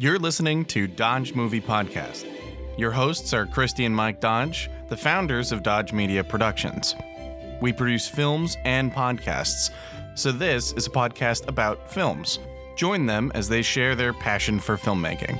You're listening to Dodge Movie Podcast. Your hosts are Christi and Mike Dodge, the founders of Dodge Media Productions. We produce films and podcasts, so this is a podcast about films. Join them as they share their passion for filmmaking.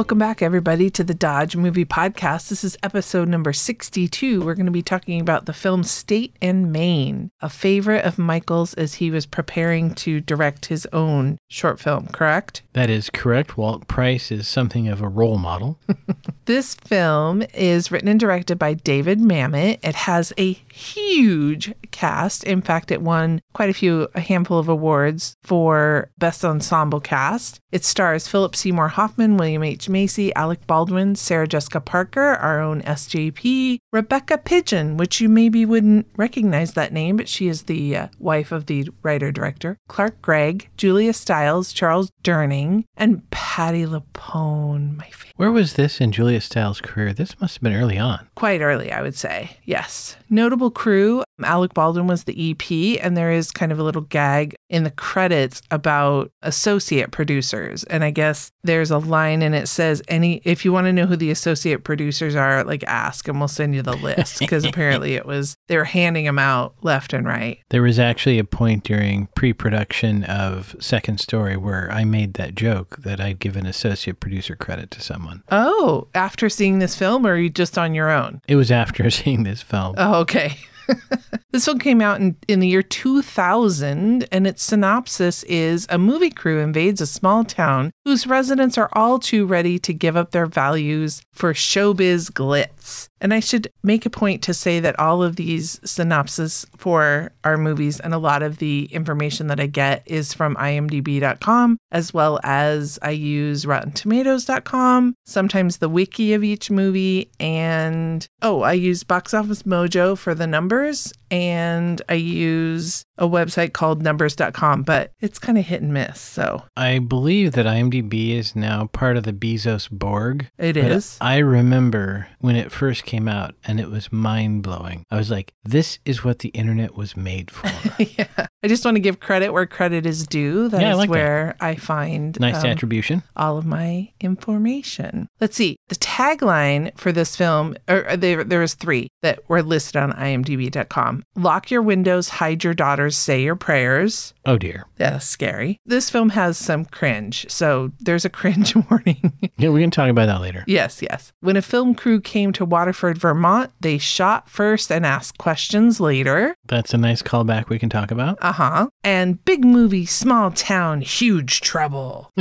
Welcome back, everybody, to the Dodge Movie Podcast. This is episode number 62. We're going to be talking about the film State and Main, a favorite of Michael's as he was preparing to direct his own short film, correct? That is correct. Walt Price is something of a role model. This film is written and directed by David Mamet. It has a huge cast. In fact, it won quite a few, a handful of awards for Best Ensemble Cast. It stars Philip Seymour Hoffman, William H. Macy, Alec Baldwin, Sarah Jessica Parker, our own SJP, Rebecca Pidgeon, which you maybe wouldn't recognize that name, but she is the uh, wife of the writer director, Clark Gregg, Julia Stiles, Charles Durning, and Patti LuPone, my favorite. Where was this in Julia Stiles' career? This must have been early on. Quite early, I would say. Yes. Notable crew Alec Baldwin was the EP, and there is kind of a little gag in the credits about associate producers. And I guess there's a line and it says, any if you want to know who the associate producers are, like ask and we'll send you the list. Because apparently it was they were handing them out left and right. There was actually a point during pre production of Second Story where I made that joke that I'd give an associate producer credit to someone. Oh, after seeing this film, or you just on your own? It was after seeing this film. Oh, okay. this film came out in, in the year 2000, and its synopsis is a movie crew invades a small town whose residents are all too ready to give up their values for showbiz glitz. And I should make a point to say that all of these synopses for our movies and a lot of the information that I get is from imdb.com, as well as I use rottentomatoes.com, sometimes the wiki of each movie, and oh, I use Box Office Mojo for the numbers, and I use a website called numbers.com, but it's kind of hit and miss. So I believe that IMDb is now part of the Bezos Borg. It is. I remember when it first came out and it was mind blowing. I was like, this is what the internet was made for. yeah. I just want to give credit where credit is due. That is Yeah, I like that. where I find nice um, attribution. all of my information. Let's see. The tagline for this film, or there, there was three that were listed on imdb.com. Lock your windows, hide your daughters, say your prayers. Oh dear. That's scary. This film has some cringe, so there's a cringe warning. Yeah, we can talk about that later. yes, yes. When a film crew came to Waterford, Vermont, they shot first and asked questions later. That's a nice callback we can talk about. Uh huh. And big movie, small town, huge trouble.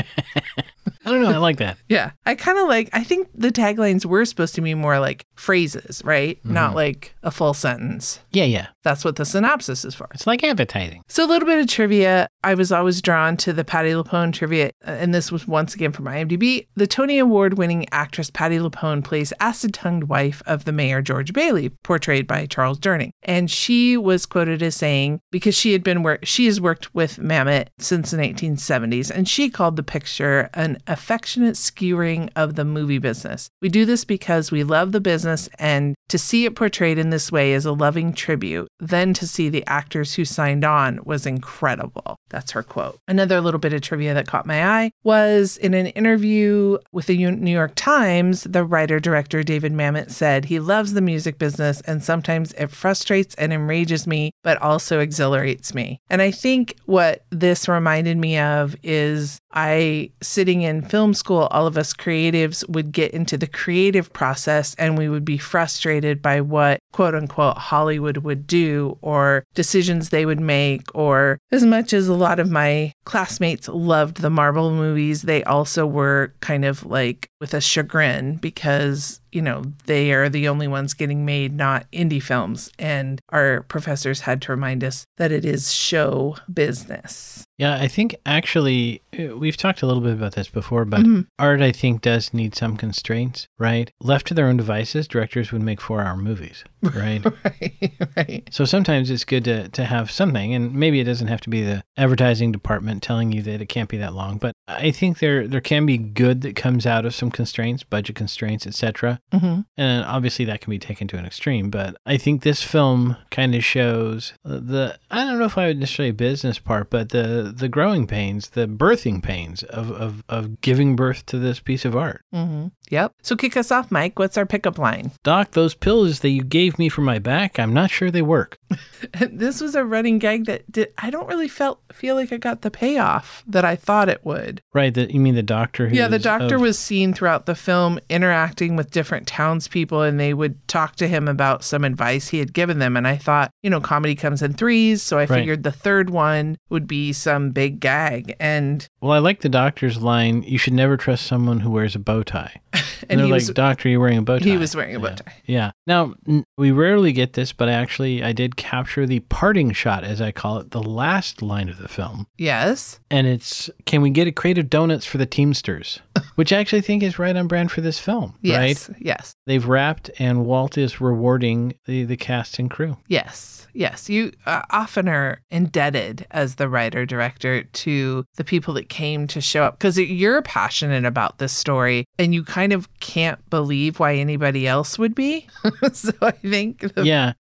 I don't know. I like that. Yeah. I kind of like, I think the taglines were supposed to be more like phrases, right? Not like a full sentence. Yeah, yeah. That's what the synopsis is for. It's like advertising. So, a little bit of trivia. I was always drawn to the Patti LuPone trivia, uh, and this was once again from IMDb. The Tony Award winning actress Patti LuPone plays acid tongued wife of the mayor George Bailey, portrayed by Charles Durning. And she was quoted as saying, because she had been work, she has worked with Mamet since the 1970s, and she called the picture an affectionate skewering of the movie business. We do this because we love the business, and to see it portrayed in this way is a loving tribute. Then to see the actors who signed on was incredible. That's her quote. Another little bit of trivia that caught my eye was in an interview with the New York Times, the writer director David Mamet said he loves the music business and sometimes it frustrates and enrages me, but also exhilarates me. And I think what this reminded me of is I, sitting in film school, all of us creatives would get into the creative process and we would be frustrated by what quote unquote Hollywood would do or decisions they would make. Or as much as a lot of my classmates loved the Marvel movies, they also were kind of like with a chagrin because you know, they are the only ones getting made, not indie films. And our professors had to remind us that it is show business. Yeah, I think actually uh, we've talked a little bit about this before, but art I think does need some constraints, right? Left to their own devices, directors would make four hour movies, right? right, right. so sometimes it's good to, to have something, and maybe it doesn't have to be the advertising department telling you that it can't be that long, but I think there there can be good that comes out of some constraints, budget constraints, etc. Mhm. And obviously that can be taken to an extreme, but I think this film kind of shows the I don't know if I would necessarily business part, but the the growing pains, the birthing pains of of, of giving birth to this piece of art. hmm Yep. So kick us off, Mike. What's our pickup line? Doc, those pills that you gave me for my back, I'm not sure they work. this was a running gag that did, I don't really felt feel like I got the payoff that I thought it would. Right, the, you mean the doctor who yeah, the doctor of- was seen throughout the film interacting with different townspeople, and they would talk to him about some advice he had given them. And I thought, you know, comedy comes in threes, so I Right. figured the third one would be some big gag. And Well, I like the doctor's line, you should never trust someone who wears a bow tie. and And, they're he like, was Doctor, you're wearing a bow tie. he was wearing a bow Yeah. tie. Yeah. Now, n- we rarely get this, but I actually I did capture the parting shot as I call it, the last line of the film. Yes. And it's can we get a crate of donuts for the Teamsters? Which I actually think is right on brand for this film, right? Yes. Yes. They've wrapped and Walt is rewarding the the cast and crew. Yes. Yes. You uh, often are indebted as the writer director to the people that came to show up because you're passionate about this story and you kind of can't believe why anybody else would be. so I think the, yeah.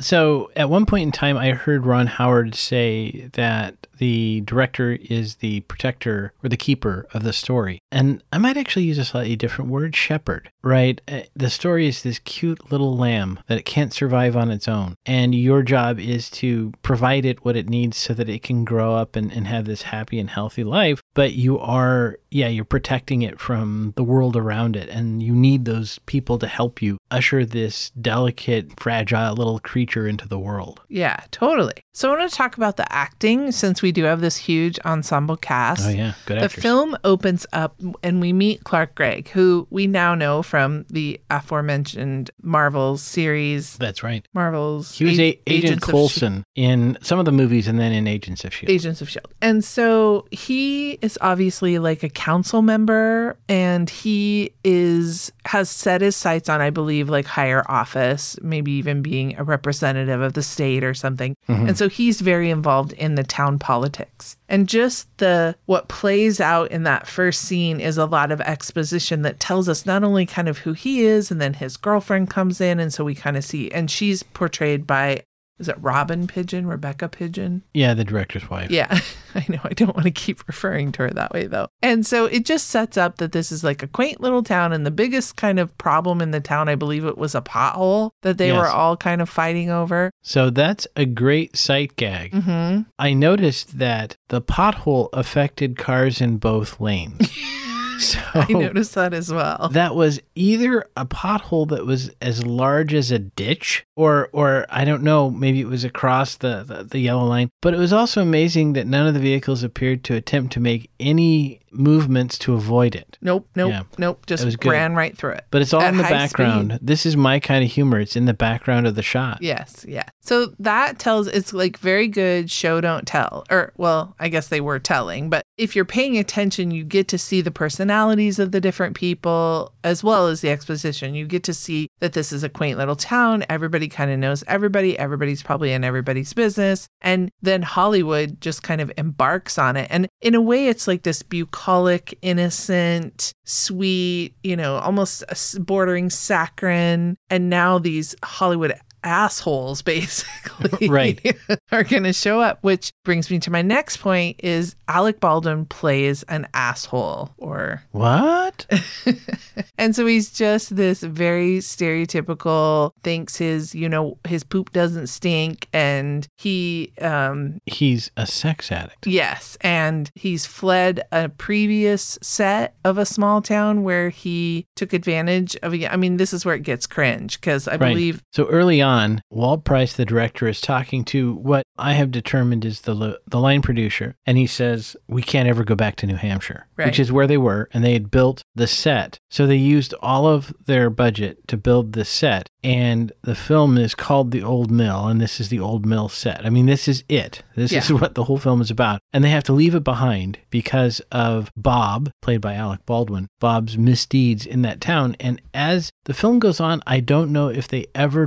So at one point in time, I heard Ron Howard say that the director is the protector or the keeper of the story. And I might actually use a slightly different word shepherd, right? Uh, The story is this cute little lamb that it can't survive on its own. And your job is to provide it what it needs so that it can grow up and, and have this happy and healthy life. But you are, yeah, you're protecting it from the world around it. And you need those people to help you usher this delicate, fragile little creature into the world. yeah, totally. So I want to talk about the acting since we do have this huge ensemble cast. Oh, yeah. Good The actors. film opens up and we meet Clark Gregg, who we now know from the aforementioned Marvel series. That's right. Marvel's He was A- Agent Agents of Coulson in some of the movies and then in Agents of S.H.I.E.L.D. Agents of Shield. And so he is obviously like a council member and he is has set his sights on I believe like higher office, maybe even being a representative of the state or something. Mm-hmm. And so he's very involved in the town politics. And just the what plays out in that first scene is a lot of exposition that tells us not only kind of who he is and then his girlfriend comes in and so we kind of see and she's portrayed by is it Robin Pidgeon, Rebecca Pidgeon? Yeah, the director's wife. Yeah, I know. I don't want to keep referring to her that way though. And so it just sets up that this is like a quaint little town. And the biggest kind of problem in the town, I believe it was a pothole that they were all kind of fighting over. So that's a great sight gag. hmm I noticed that the pothole affected cars in both lanes. so I noticed that as well. that was either a pothole that was as large as a ditch or or I don't know, maybe it was across the, the, the yellow line. But it was also amazing that none of the vehicles appeared to attempt to make any movements to avoid it. Nope, nope, Yeah. nope. Just ran right through it. But it's all At in the background. speed. This is my kind of humor. It's in the background of the shot. Yes, yeah. So that tells it's like very good show don't tell. Or well, I guess they were telling, but if you're paying attention, you get to see the personalities of the different people as well as the exposition. You get to see that this is a quaint little town. Everybody kind of knows everybody. Everybody's probably in everybody's business. And then Hollywood just kind of embarks on it. And in a way it's like this bucolic, innocent, sweet, you know, almost bordering saccharine. And now these Hollywood assholes basically Right. are going to show up which brings me to my next point is Alec Baldwin plays an asshole or What? and so he's just this very stereotypical thinks his you know his poop doesn't stink and he um He's a sex addict. Yes, and he's fled a previous set of a small town where he took advantage of. A, I mean, this is where it gets cringe because I Right. believe So early on, Walt Price, the director, is talking to what I have determined is the lo- the line producer, and he says we can't ever go back to New Hampshire, Right. which is where they were, and they had built the set. So they used all of their budget to build the set, and the film is called The Old Mill, and this is the Old Mill set. I mean, this is it. This is what the whole film is about, and they have to leave it behind because of Bob, played by Alec Baldwin, Bob's misdeeds in that town. And as the film goes on, I don't know if they ever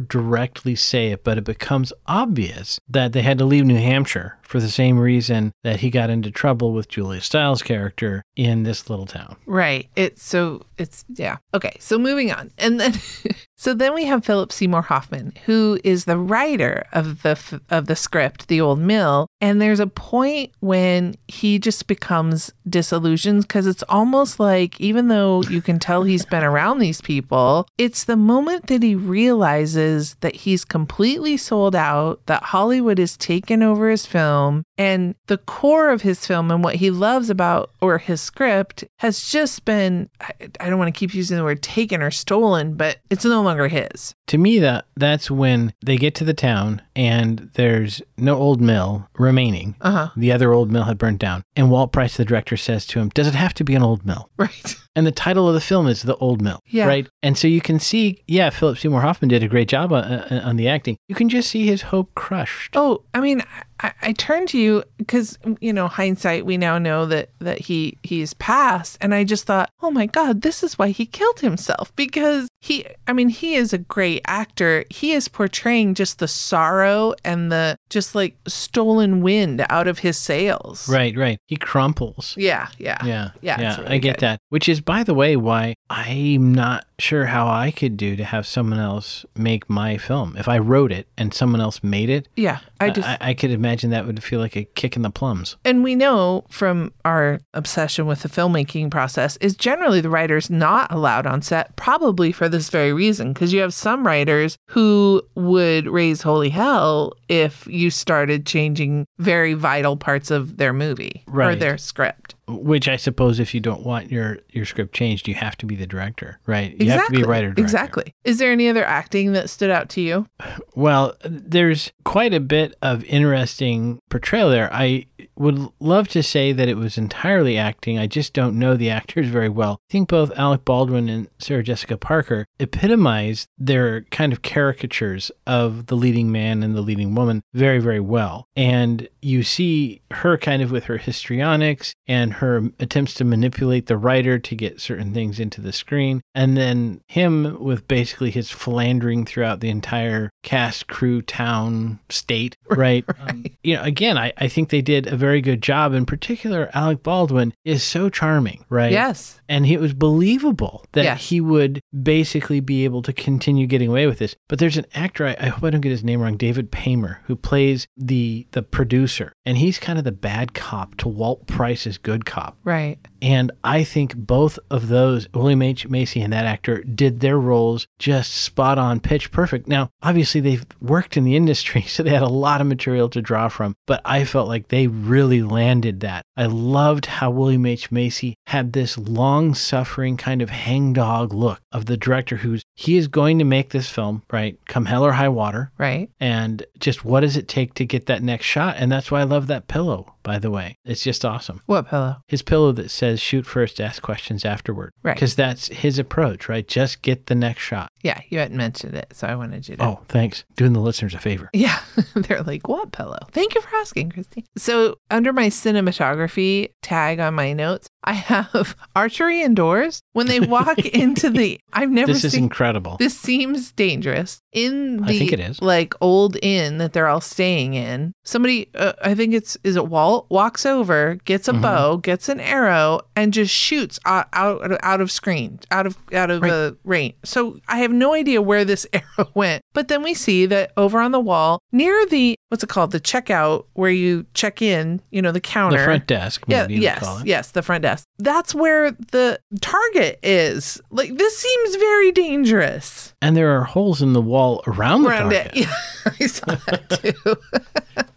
directly say it, but it becomes obvious that they had to leave New Hampshire for the same reason that he got into trouble with Julia Stiles' character in this little town. Right. It's so it's yeah. Okay, so moving on. And then so then we have Philip Seymour Hoffman, who is the writer of the f- of the script, The Old Mill, and there's a point when he just becomes disillusioned cuz it's almost like even though you can tell he's been around these people, it's the moment that he realizes that he's completely sold out, that Hollywood is taken over his film, home and the core of his film and what he loves about or his script has just been I, don't want to keep using the word taken or stolen, but it's no longer his. To me, that that's when they get to the town and there's no old mill remaining. Uh-huh. The other old mill had burnt down. And Walt Price, the director, says to him, Does it have to be an old mill? Right. And the title of the film is The Old Mill. Yeah. Right. And so you can see, yeah, Philip Seymour Hoffman did a great job on, uh, on the acting. You can just see his hope crushed. Oh, I mean, I, I turn to you because you know hindsight. We now know that that he he's passed, and I just thought, oh my God, this is why he killed himself because he. I mean, he is a great actor. He is portraying just the sorrow and the just like stolen wind out of his sails. Right, right. He crumples. Yeah. Yeah. Yeah. Yeah, Yeah. really I get good. that. Which is, by the way, why I'm not sure how I could do to have someone else make my film. If I wrote it and someone else made it, Yeah. I just I, I could imagine that would feel like a kick in the plums. And we know from our obsession with the filmmaking process is generally the writer's not allowed on set, probably for this very reason, because you have some writers who would raise holy hell if you started changing very vital parts of their movie or their script. Which I suppose if you don't want your, your script changed, you have to be the director, right? Exactly. You have to be a writer director. Exactly. Is there any other acting that stood out to you? Well, there's quite a bit of interesting portrayal there. I would love to say that it was entirely acting. I just don't know the actors very well. I think both Alec Baldwin and Sarah Jessica Parker epitomize their kind of caricatures of the leading man and the leading woman very, very well. And you see her kind of with her histrionics and her attempts to manipulate the writer to get certain things into the screen. And then him with basically his philandering throughout the entire cast, crew, town, state, right? Um, you know, again, I, I think they did a very good job. In particular, Alec Baldwin is so charming, right? Yes. And it was believable that he would basically be able to continue getting away with this. But there's an actor, I, I hope I don't get his name wrong, David Paymer, who plays the the producer. And he's kind of the bad cop to Walt Price's good cop. Right. And I think both of those, William H. Macy and that actor, did their roles just spot on, pitch perfect. Now, obviously, they've worked in the industry, so they had a lot of material to draw from, but I felt like they really landed that. I loved how William H. Macy had this long suffering kind of hangdog look of the director who's, he is going to make this film, right? Come hell or high water. Right. And just what does it take to get that next shot? And that's why I love that pillow, by the way. It's just awesome What pillow? his pillow that says shoot first, ask questions afterward. Right. Because that's his approach, right? Just get the next shot. Yeah, you hadn't mentioned it, so I wanted you to. Oh, thanks. Doing the listeners a favor. Yeah, they're like, what pillow? Thank you for asking, Christi. So, under my cinematography tag on my notes, I have archery indoors. When they walk into the, I've never This is incredible. this seems dangerous. In the I think it is. like old inn that they're all staying in, somebody, uh, I think it's is it Walt, walks over, gets a Mhm. bow, gets an arrow, and just shoots out out, out of screen, out of out of Right. uh, range. So I have no idea where this arrow went. But then we see that over on the wall near the what's it called, the checkout where you check in, you know, the counter. the front desk, Yeah, yes, call it. yes, the front desk. That's where the target is. Like this seems very dangerous. And there are holes in the wall around the Around target. it. Yeah, I saw that too.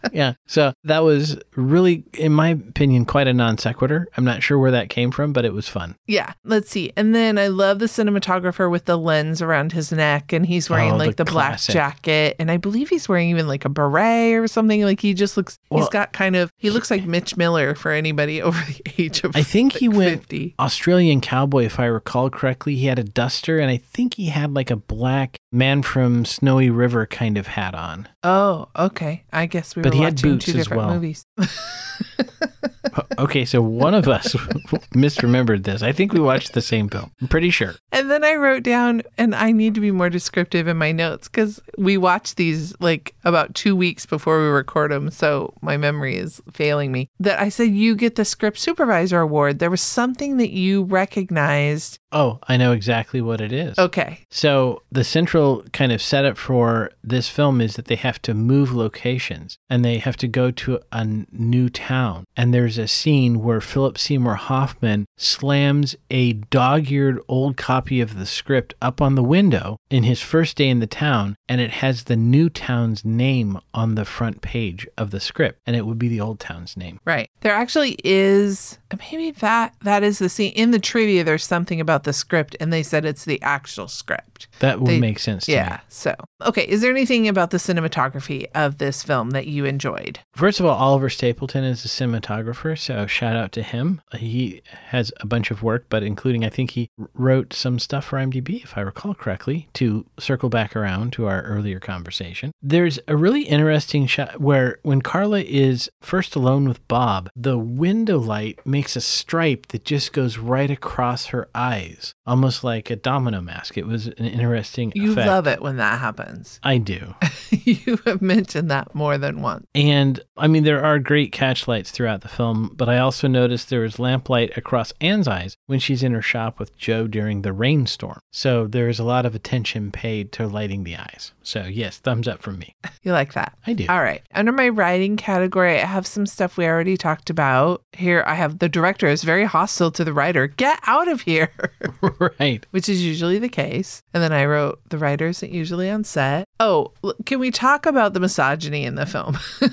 yeah. So that was really, in my opinion, quite a non sequitur. I'm not sure where that came from, but it was fun. yeah, let's see. And then I love the cinematographer with the lens around his neck and he's oh, wearing Oh, like the the, black jacket and I believe he's wearing even like a beret or something. Like he just looks Well- he's got kind of he looks like Mitch Miller for anybody over the age of I think he went 50. Australian cowboy, if I recall correctly. He had a duster, and I think he had like a black man from Snowy River kind of hat on. Oh, okay. I guess we But were he had watching boots two as different well. movies. Okay, so one of us misremembered this. I think we watched the same film. I'm pretty sure. And then I wrote down, and I need to be more descriptive in my notes because we watched these like about two weeks before we record them. So my memory is failing me. That I said, you get the script supervisor award. There was something that you recognized. Oh, I know exactly what it is. Okay. So the central kind of setup for this film is that they have to move locations and they have to go to a new town. And there's a scene where Philip Seymour Hoffman slams a dog-eared old copy of the script up on the window in his first day in the town, and it has the new town's name on the front page of the script, and it would be the old town's name. Right. There actually is maybe that that is the scene in the trivia. There's something about the script, and they said it's the actual script. That would They- make sense to Yeah. me. So okay. Is there anything about the cinematography of this film that you enjoyed? First of all, Oliver Stapleton is a cinematographer, so shout out to him. He has a bunch of work, but including, I think he wrote some stuff for IMDb, if I recall correctly, to circle back around to our earlier conversation. There's a really interesting shot where when Carla is first alone with Bob, the window light makes a stripe that just goes right across her eyes, almost like a domino mask. It was an interesting You effect. love it when that happens. I do. you have mentioned that more than once. And I mean, there are great catch lights throughout the film, but I also noticed there is lamplight across Anne's eyes when she's in her shop with Joe during the rainstorm. So there is a lot of attention paid to lighting the eyes. So, yes, thumbs up from me. You like that? I do. All right. Under my writing category, I have some stuff we already talked about. Here, I have the director is very hostile to the writer. Get out of here, right. which is usually the case. And then I wrote the writer isn't usually on set. Oh, can we talk about the misogyny in the film?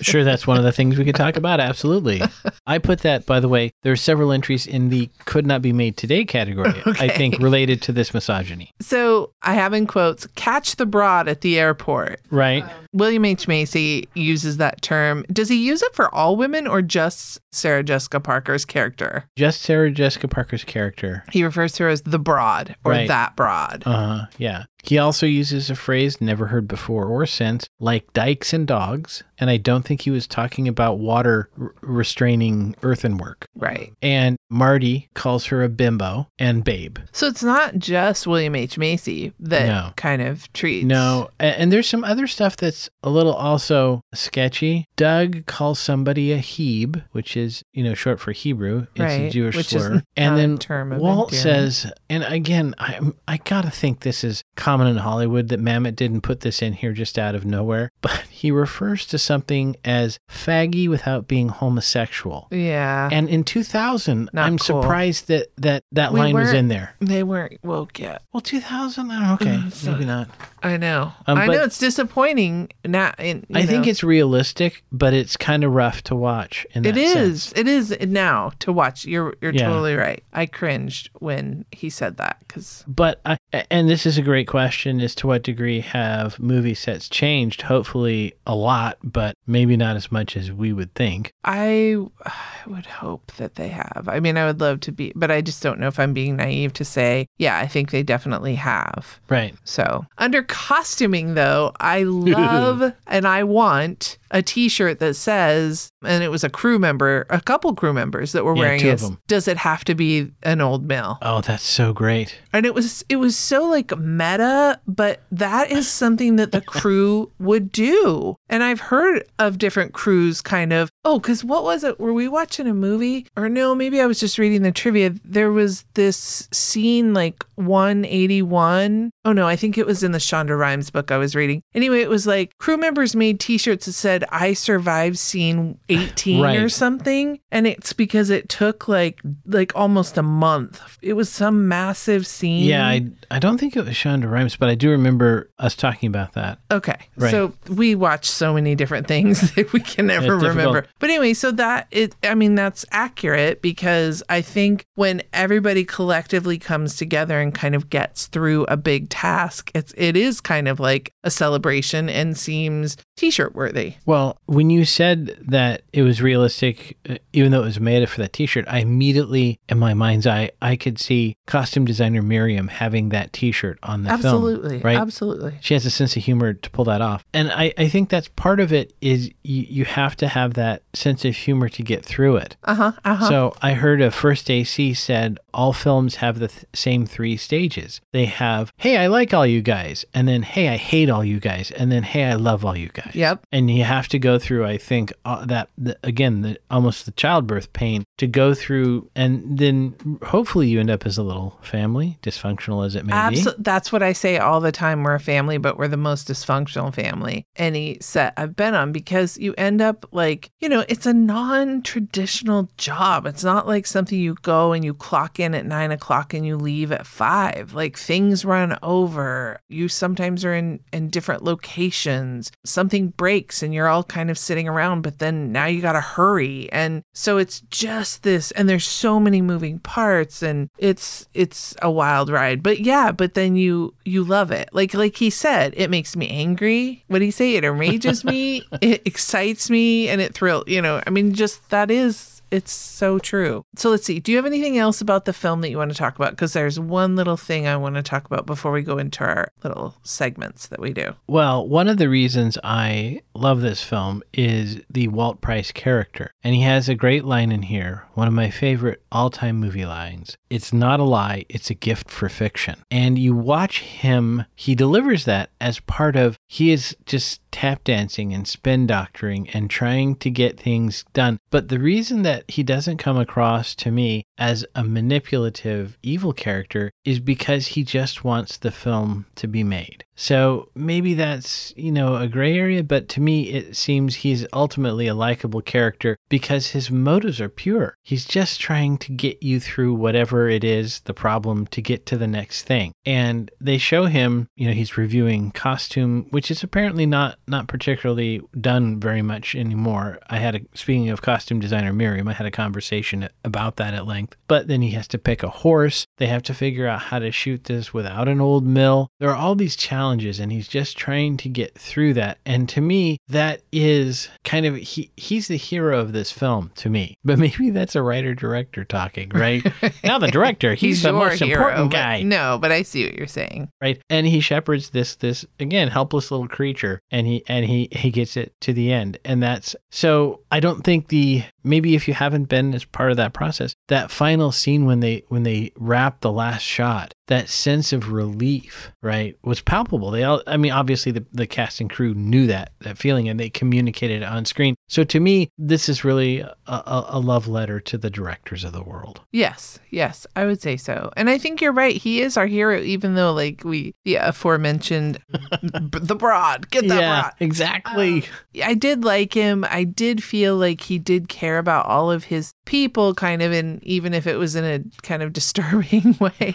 Sure, that's one of the things we could talk about. Absolutely. I put that, by the way, there are several entries in the could not be made today category, I think, related to this misogyny. so I have in quotes, catch the broad at the airport. Right. Um, William H. Macy uses that term. Does he use it for all women or just Sarah Jessica Parker's character? Just Sarah Jessica Parker's character. He refers to her as the broad or Right. that broad. Uh huh. Yeah. He also uses a phrase never heard before or since, like dikes and dogs. And I don't think he was talking about water r- restraining earthenwork. Right. And Marty calls her a bimbo and babe. So it's not just William H. Macy that No. kind of treats. No, a- and there's some other stuff that's a little also sketchy. Doug calls somebody a Heb, which is you know short for Hebrew. It's a Jewish which slur. not And then term Walt says, and again, I I gotta think this is common in Hollywood that Mamet didn't put this in here just out of nowhere, but he refers to something as faggy without being homosexual. Yeah. And in 2000, Not I'm cool. surprised that that, that We line was in there. they weren't woke yet. Well, 2000, oh, okay, so- maybe not. I know. Um, I know it's disappointing. Now, in, I think it's realistic, but it's kind of rough to watch. In It that is. It is now to watch. You're you're Yeah. totally right. I cringed when he said that because But I, and this is a great question: is to what degree have movie sets changed? Hopefully, a lot, but maybe not as much as we would think. I, I would hope that they have. I mean, I would love to be, but I just don't know if I'm being naive to say, yeah, I think they definitely have. Right. So, under costuming, though, I love and I want a t shirt that says, and it was a crew member, a couple crew members that were Yeah, wearing two it. of. Does it have to be an old mill? Oh, that's so great. And it was it was so like meta, but that is something that the crew would do. And I've heard of different crews kind of oh, because what was it? Were we watching a movie? Or no, maybe I was just reading the trivia. There was this scene like 181. Oh no, I think it was in the Shonda Rhimes book I was reading. Anyway, it was like crew members made t-shirts that said I survived scene 18 or Right. Something. And it's because it took like like almost a month. It was some massive scene. Yeah, I, I don't think it was Shonda Rhimes, but I do remember us talking about that. Okay. Right. So we watch so many different things that we can never It's difficult. remember. But anyway, so that it I mean that's accurate because I think when everybody collectively comes together and kind of gets through a big task, it's it is kind of like a celebration and seems t-shirt worthy. Well, when you said that it was realistic even though it was made for that T-shirt, I immediately, in my mind's eye, I could see costume designer Miriam having that T-shirt on the Absolutely. film. Right? Absolutely. She has a sense of humor to pull that off, and I, I think that's part of it. Is you, you have to have that sense of humor to get through it. Uh huh. Uh huh. So I heard a first AC said all films have the th- same three stages. They have, hey, I like all you guys, and then, hey, I hate all you guys, and then, hey, I love all you guys. Yep. And you have to go through, I think, uh, that the, again, the almost the childbirth pain to go through, and then hopefully you end up as a little family, dysfunctional as it may be. Absolutely. That's what I say all the time. We're a family, but we're the most dysfunctional family. Any set I've been on because you end up like, you know, it's a non traditional job. It's not like something you go and you clock in at nine o'clock and you leave at five. Like things run over. You sometimes are in, in different locations. Something breaks and you're all kind of sitting around, but then now you got to hurry. And so it's just this, and there's so many moving parts and it's, it's a wild ride. But yeah, but then you, you love it. Like, like he said, it makes me angry. What did he say? It enrages me, it excites me, and it thrills, you know, I mean, just that is it's so true. So let's see. Do you have anything else about the film that you want to talk about? Because there's one little thing I want to talk about before we go into our little segments that we do. Well, one of the reasons I love this film is the Walt Price character. And he has a great line in here, one of my favorite all time movie lines. It's not a lie, it's a gift for fiction. And you watch him, he delivers that as part of, he is just tap dancing and spin doctoring and trying to get things done. But the reason that he doesn't come across to me as a manipulative evil character is because he just wants the film to be made. So maybe that's, you know, a gray area, but to me, it seems he's ultimately a likable character because his motives are pure. He's just trying to get you through whatever it is, the problem, to get to the next thing. And they show him, you know, he's reviewing costume, which is apparently not not particularly done very much anymore. I had a speaking of costume designer Miriam, I had a conversation about that at length. But then he has to pick a horse. They have to figure out how to shoot this without an old mill. There are all these challenges and he's just trying to get through that. And to me, that is kind of he he's the hero of this film to me. But maybe that's a writer director talking, right? now the director, he's, the your most hero, important but- guy No, but I see what you're saying. right and he shepherds this this again helpless little creature and he and he he gets it to the end and that's so i don't think the maybe if you haven't been as part of that process that final scene when they when they wrap the last shot that sense of relief right was palpable they all i mean obviously the, the cast and crew knew that that feeling and they communicated it on screen so to me this is really a, a, a love letter to the directors of the world Yes, yes, I would say so. And I think you're right. He is our hero, even though, like, we, the aforementioned, b- the broad, get that yeah broad. exactly um, I did like him. I did feel like he did care about all of his people, kind of, and even if it was in a kind of disturbing way,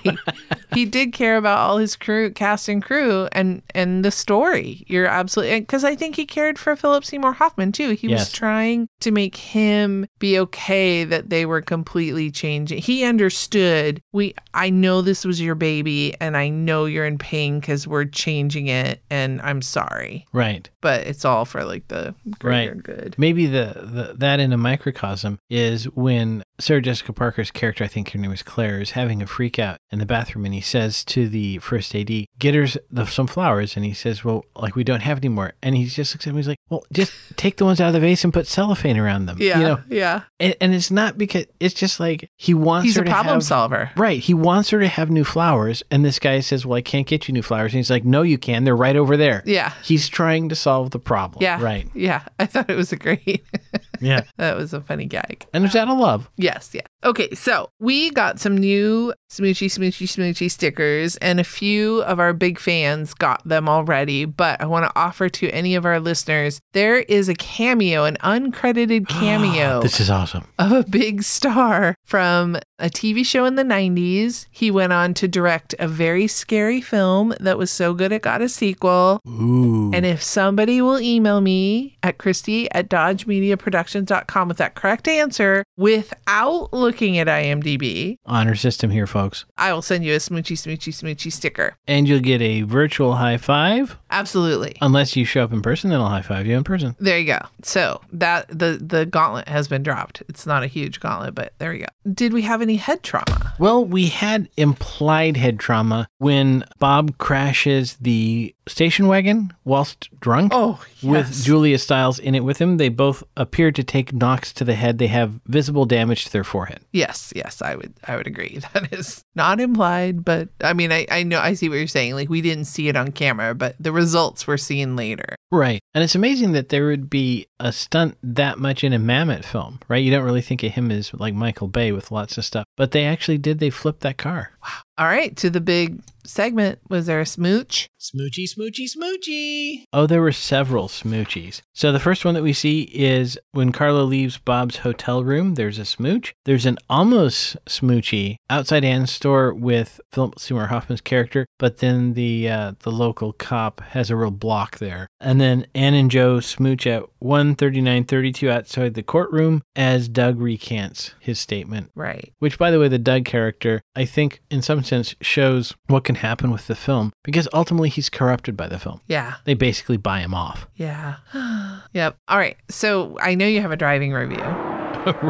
he did care about all his crew, cast and crew, and and the story. You're absolutely because I think he cared for Philip Seymour Hoffman too. He was trying to make him be okay that they were completely changing. He understood. We, I know this was your baby, and I know you're in pain because we're changing it, and I'm sorry right but it's all for like the greater Right. good. Maybe the, the that in a microcosm is when Sarah Jessica Parker's character, I think her name is Claire, is having a freak out in the bathroom, and he says to the first AD, "Get her the, some flowers," and he says, "Well, like we don't have any more," and he just looks at me, he's like, "Well, just take the ones out of the vase and put cellophane around them." Yeah, you know, yeah. and, and it's not because it's just like he wants He's a problem have, solver. Right. He wants her to have new flowers. And this guy says, Well, I can't get you new flowers. And he's like, No, you can. They're right over there. Yeah. He's trying to solve the problem. Yeah. Right. Yeah. I thought it was a great. Yeah. that was a funny gag. And it's out of love. Yes, yeah. Okay, so we got some new smoochy, smoochy, smoochy stickers, and a few of our big fans got them already. But I want to offer to any of our listeners there is a cameo, an uncredited cameo This is awesome. of a big star from a TV show in the 90s. He went on to direct a very scary film that was so good it got a sequel. Ooh. And if somebody will email me at Christi at dodgemediaproductions.com with that correct answer without looking at IMDb, Honor system here, folks. I will send you a smoochy, smoochy, smoochy sticker. And you'll get a virtual high five Absolutely. Unless you show up in person, then I'll high five you in person. There you go. So that the the gauntlet has been dropped. It's not a huge gauntlet, but there you go. Did we have any head trauma? Well, we had implied head trauma when Bob crashes the station wagon whilst drunk. Oh, yes. With. Julia Stiles in it with him, they both appear to take knocks to the head. They have visible damage to their forehead. Yes, yes, I would I would agree. That is not implied, but I mean I, I know I see what you're saying. Like we didn't see it on camera, but the results were seen later. Right. And it's amazing that there would be a stunt that much in a Mamet film, right? You don't really think of him as like Michael Bay with lots of stuff, but they actually did. They flipped that car. All right, to the big segment. Was there a smooch? Smoochy, smoochy, smoochy. Oh, there were several smoochies. So the first one that we see is when Carla leaves Bob's hotel room, there's a smooch. There's an almost smoochy outside Anne's store with Philip Seymour Hoffman's character, but then the uh, the local cop has a real block there. And then Anne and Joe smooch at 13932 outside the courtroom as Doug recants his statement. Right. Which, by the way, the Doug character, I think, in some shows what can happen with the film because ultimately he's corrupted by the film. Yeah. They basically buy him off. Yeah. yep. All right. So I know you have a driving review.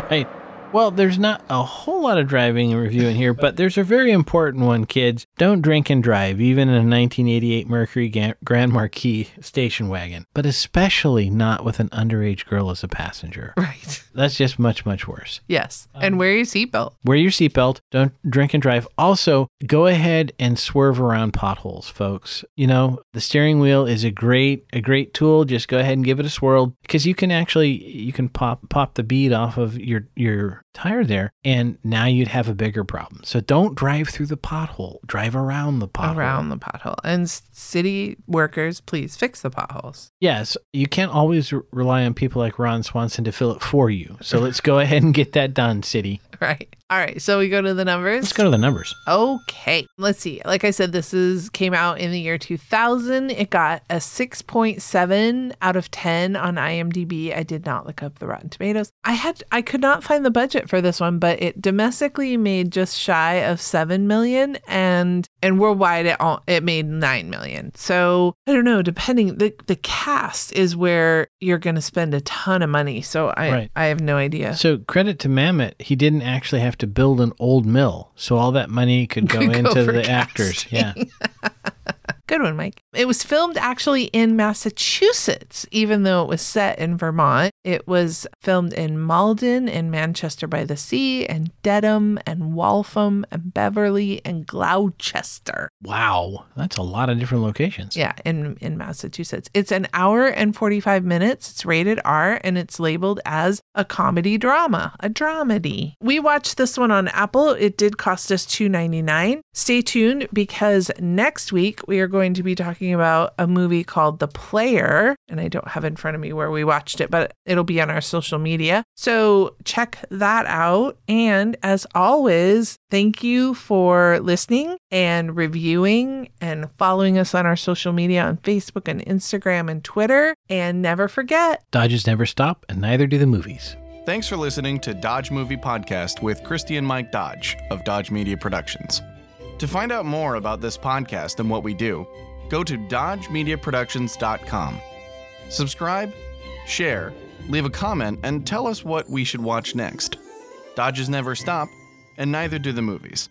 right. Well, there's not a whole lot of driving and reviewing here, but there's a very important one, kids. Don't drink and drive, even in a 1988 Mercury Grand Marquis station wagon, but especially not with an underage girl as a passenger. Right. That's just much, much worse. Yes. and wear your seatbelt. Wear your seatbelt. Don't drink and drive. Also, go ahead and swerve around potholes, folks. You know, the steering wheel is a great a great tool. Just go ahead and give it a swirl because you can actually you can pop pop the bead off of your your tire there and now you'd have a bigger problem. So don't drive through the pothole. Drive around the pothole. Around the pothole. And city workers, please fix the potholes. Yes, you can't always re- rely on people like Ron Swanson to fill it for you. So let's go ahead and get that done, city. Right. All right. So we go to the numbers. Let's go to the numbers. Okay. Let's see. Like I said, this is came out in the year 2000. It got a 6.7 out of 10 on IMDb. I did not look up the Rotten Tomatoes. I had I could not find the budget for this one, but it domestically made just shy of 7 million and and worldwide it all, it made 9 million. So, I don't know, depending the the cast is where you're going to spend a ton of money. So I Right. I have no idea. So credit to Mamet, he didn't actually have to build an old mill, so all that money could go go into the actors. Yeah, Good one, Mike. It was filmed actually in Massachusetts, even though it was set in Vermont. It was filmed in Malden and Manchester by the Sea and Dedham and Waltham and Beverly and Gloucester. wow, that's a lot of different locations. Yeah, in, in Massachusetts. It's an hour and 45 minutes. It's rated R and it's labeled as a comedy drama, a dramedy. We watched this one on Apple. It did cost us $2.99. Stay tuned because next week we are going to be talking about a movie called The Player. And I don't have in front of me where we watched it, but it'll be on our social media. So check that out. And as always, thank you for listening and reviewing and following us on our social media on Facebook and Instagram and Twitter. And never forget, Dodges never stop, and neither do the movies. Thanks for listening to Dodge Movie Podcast with Christi and Mike Dodge of Dodge Media Productions. To find out more about this podcast and what we do, go to dodgemediaproductions.com. Subscribe, share, leave a comment, and tell us what we should watch next. Dodges never stop, and neither do the movies.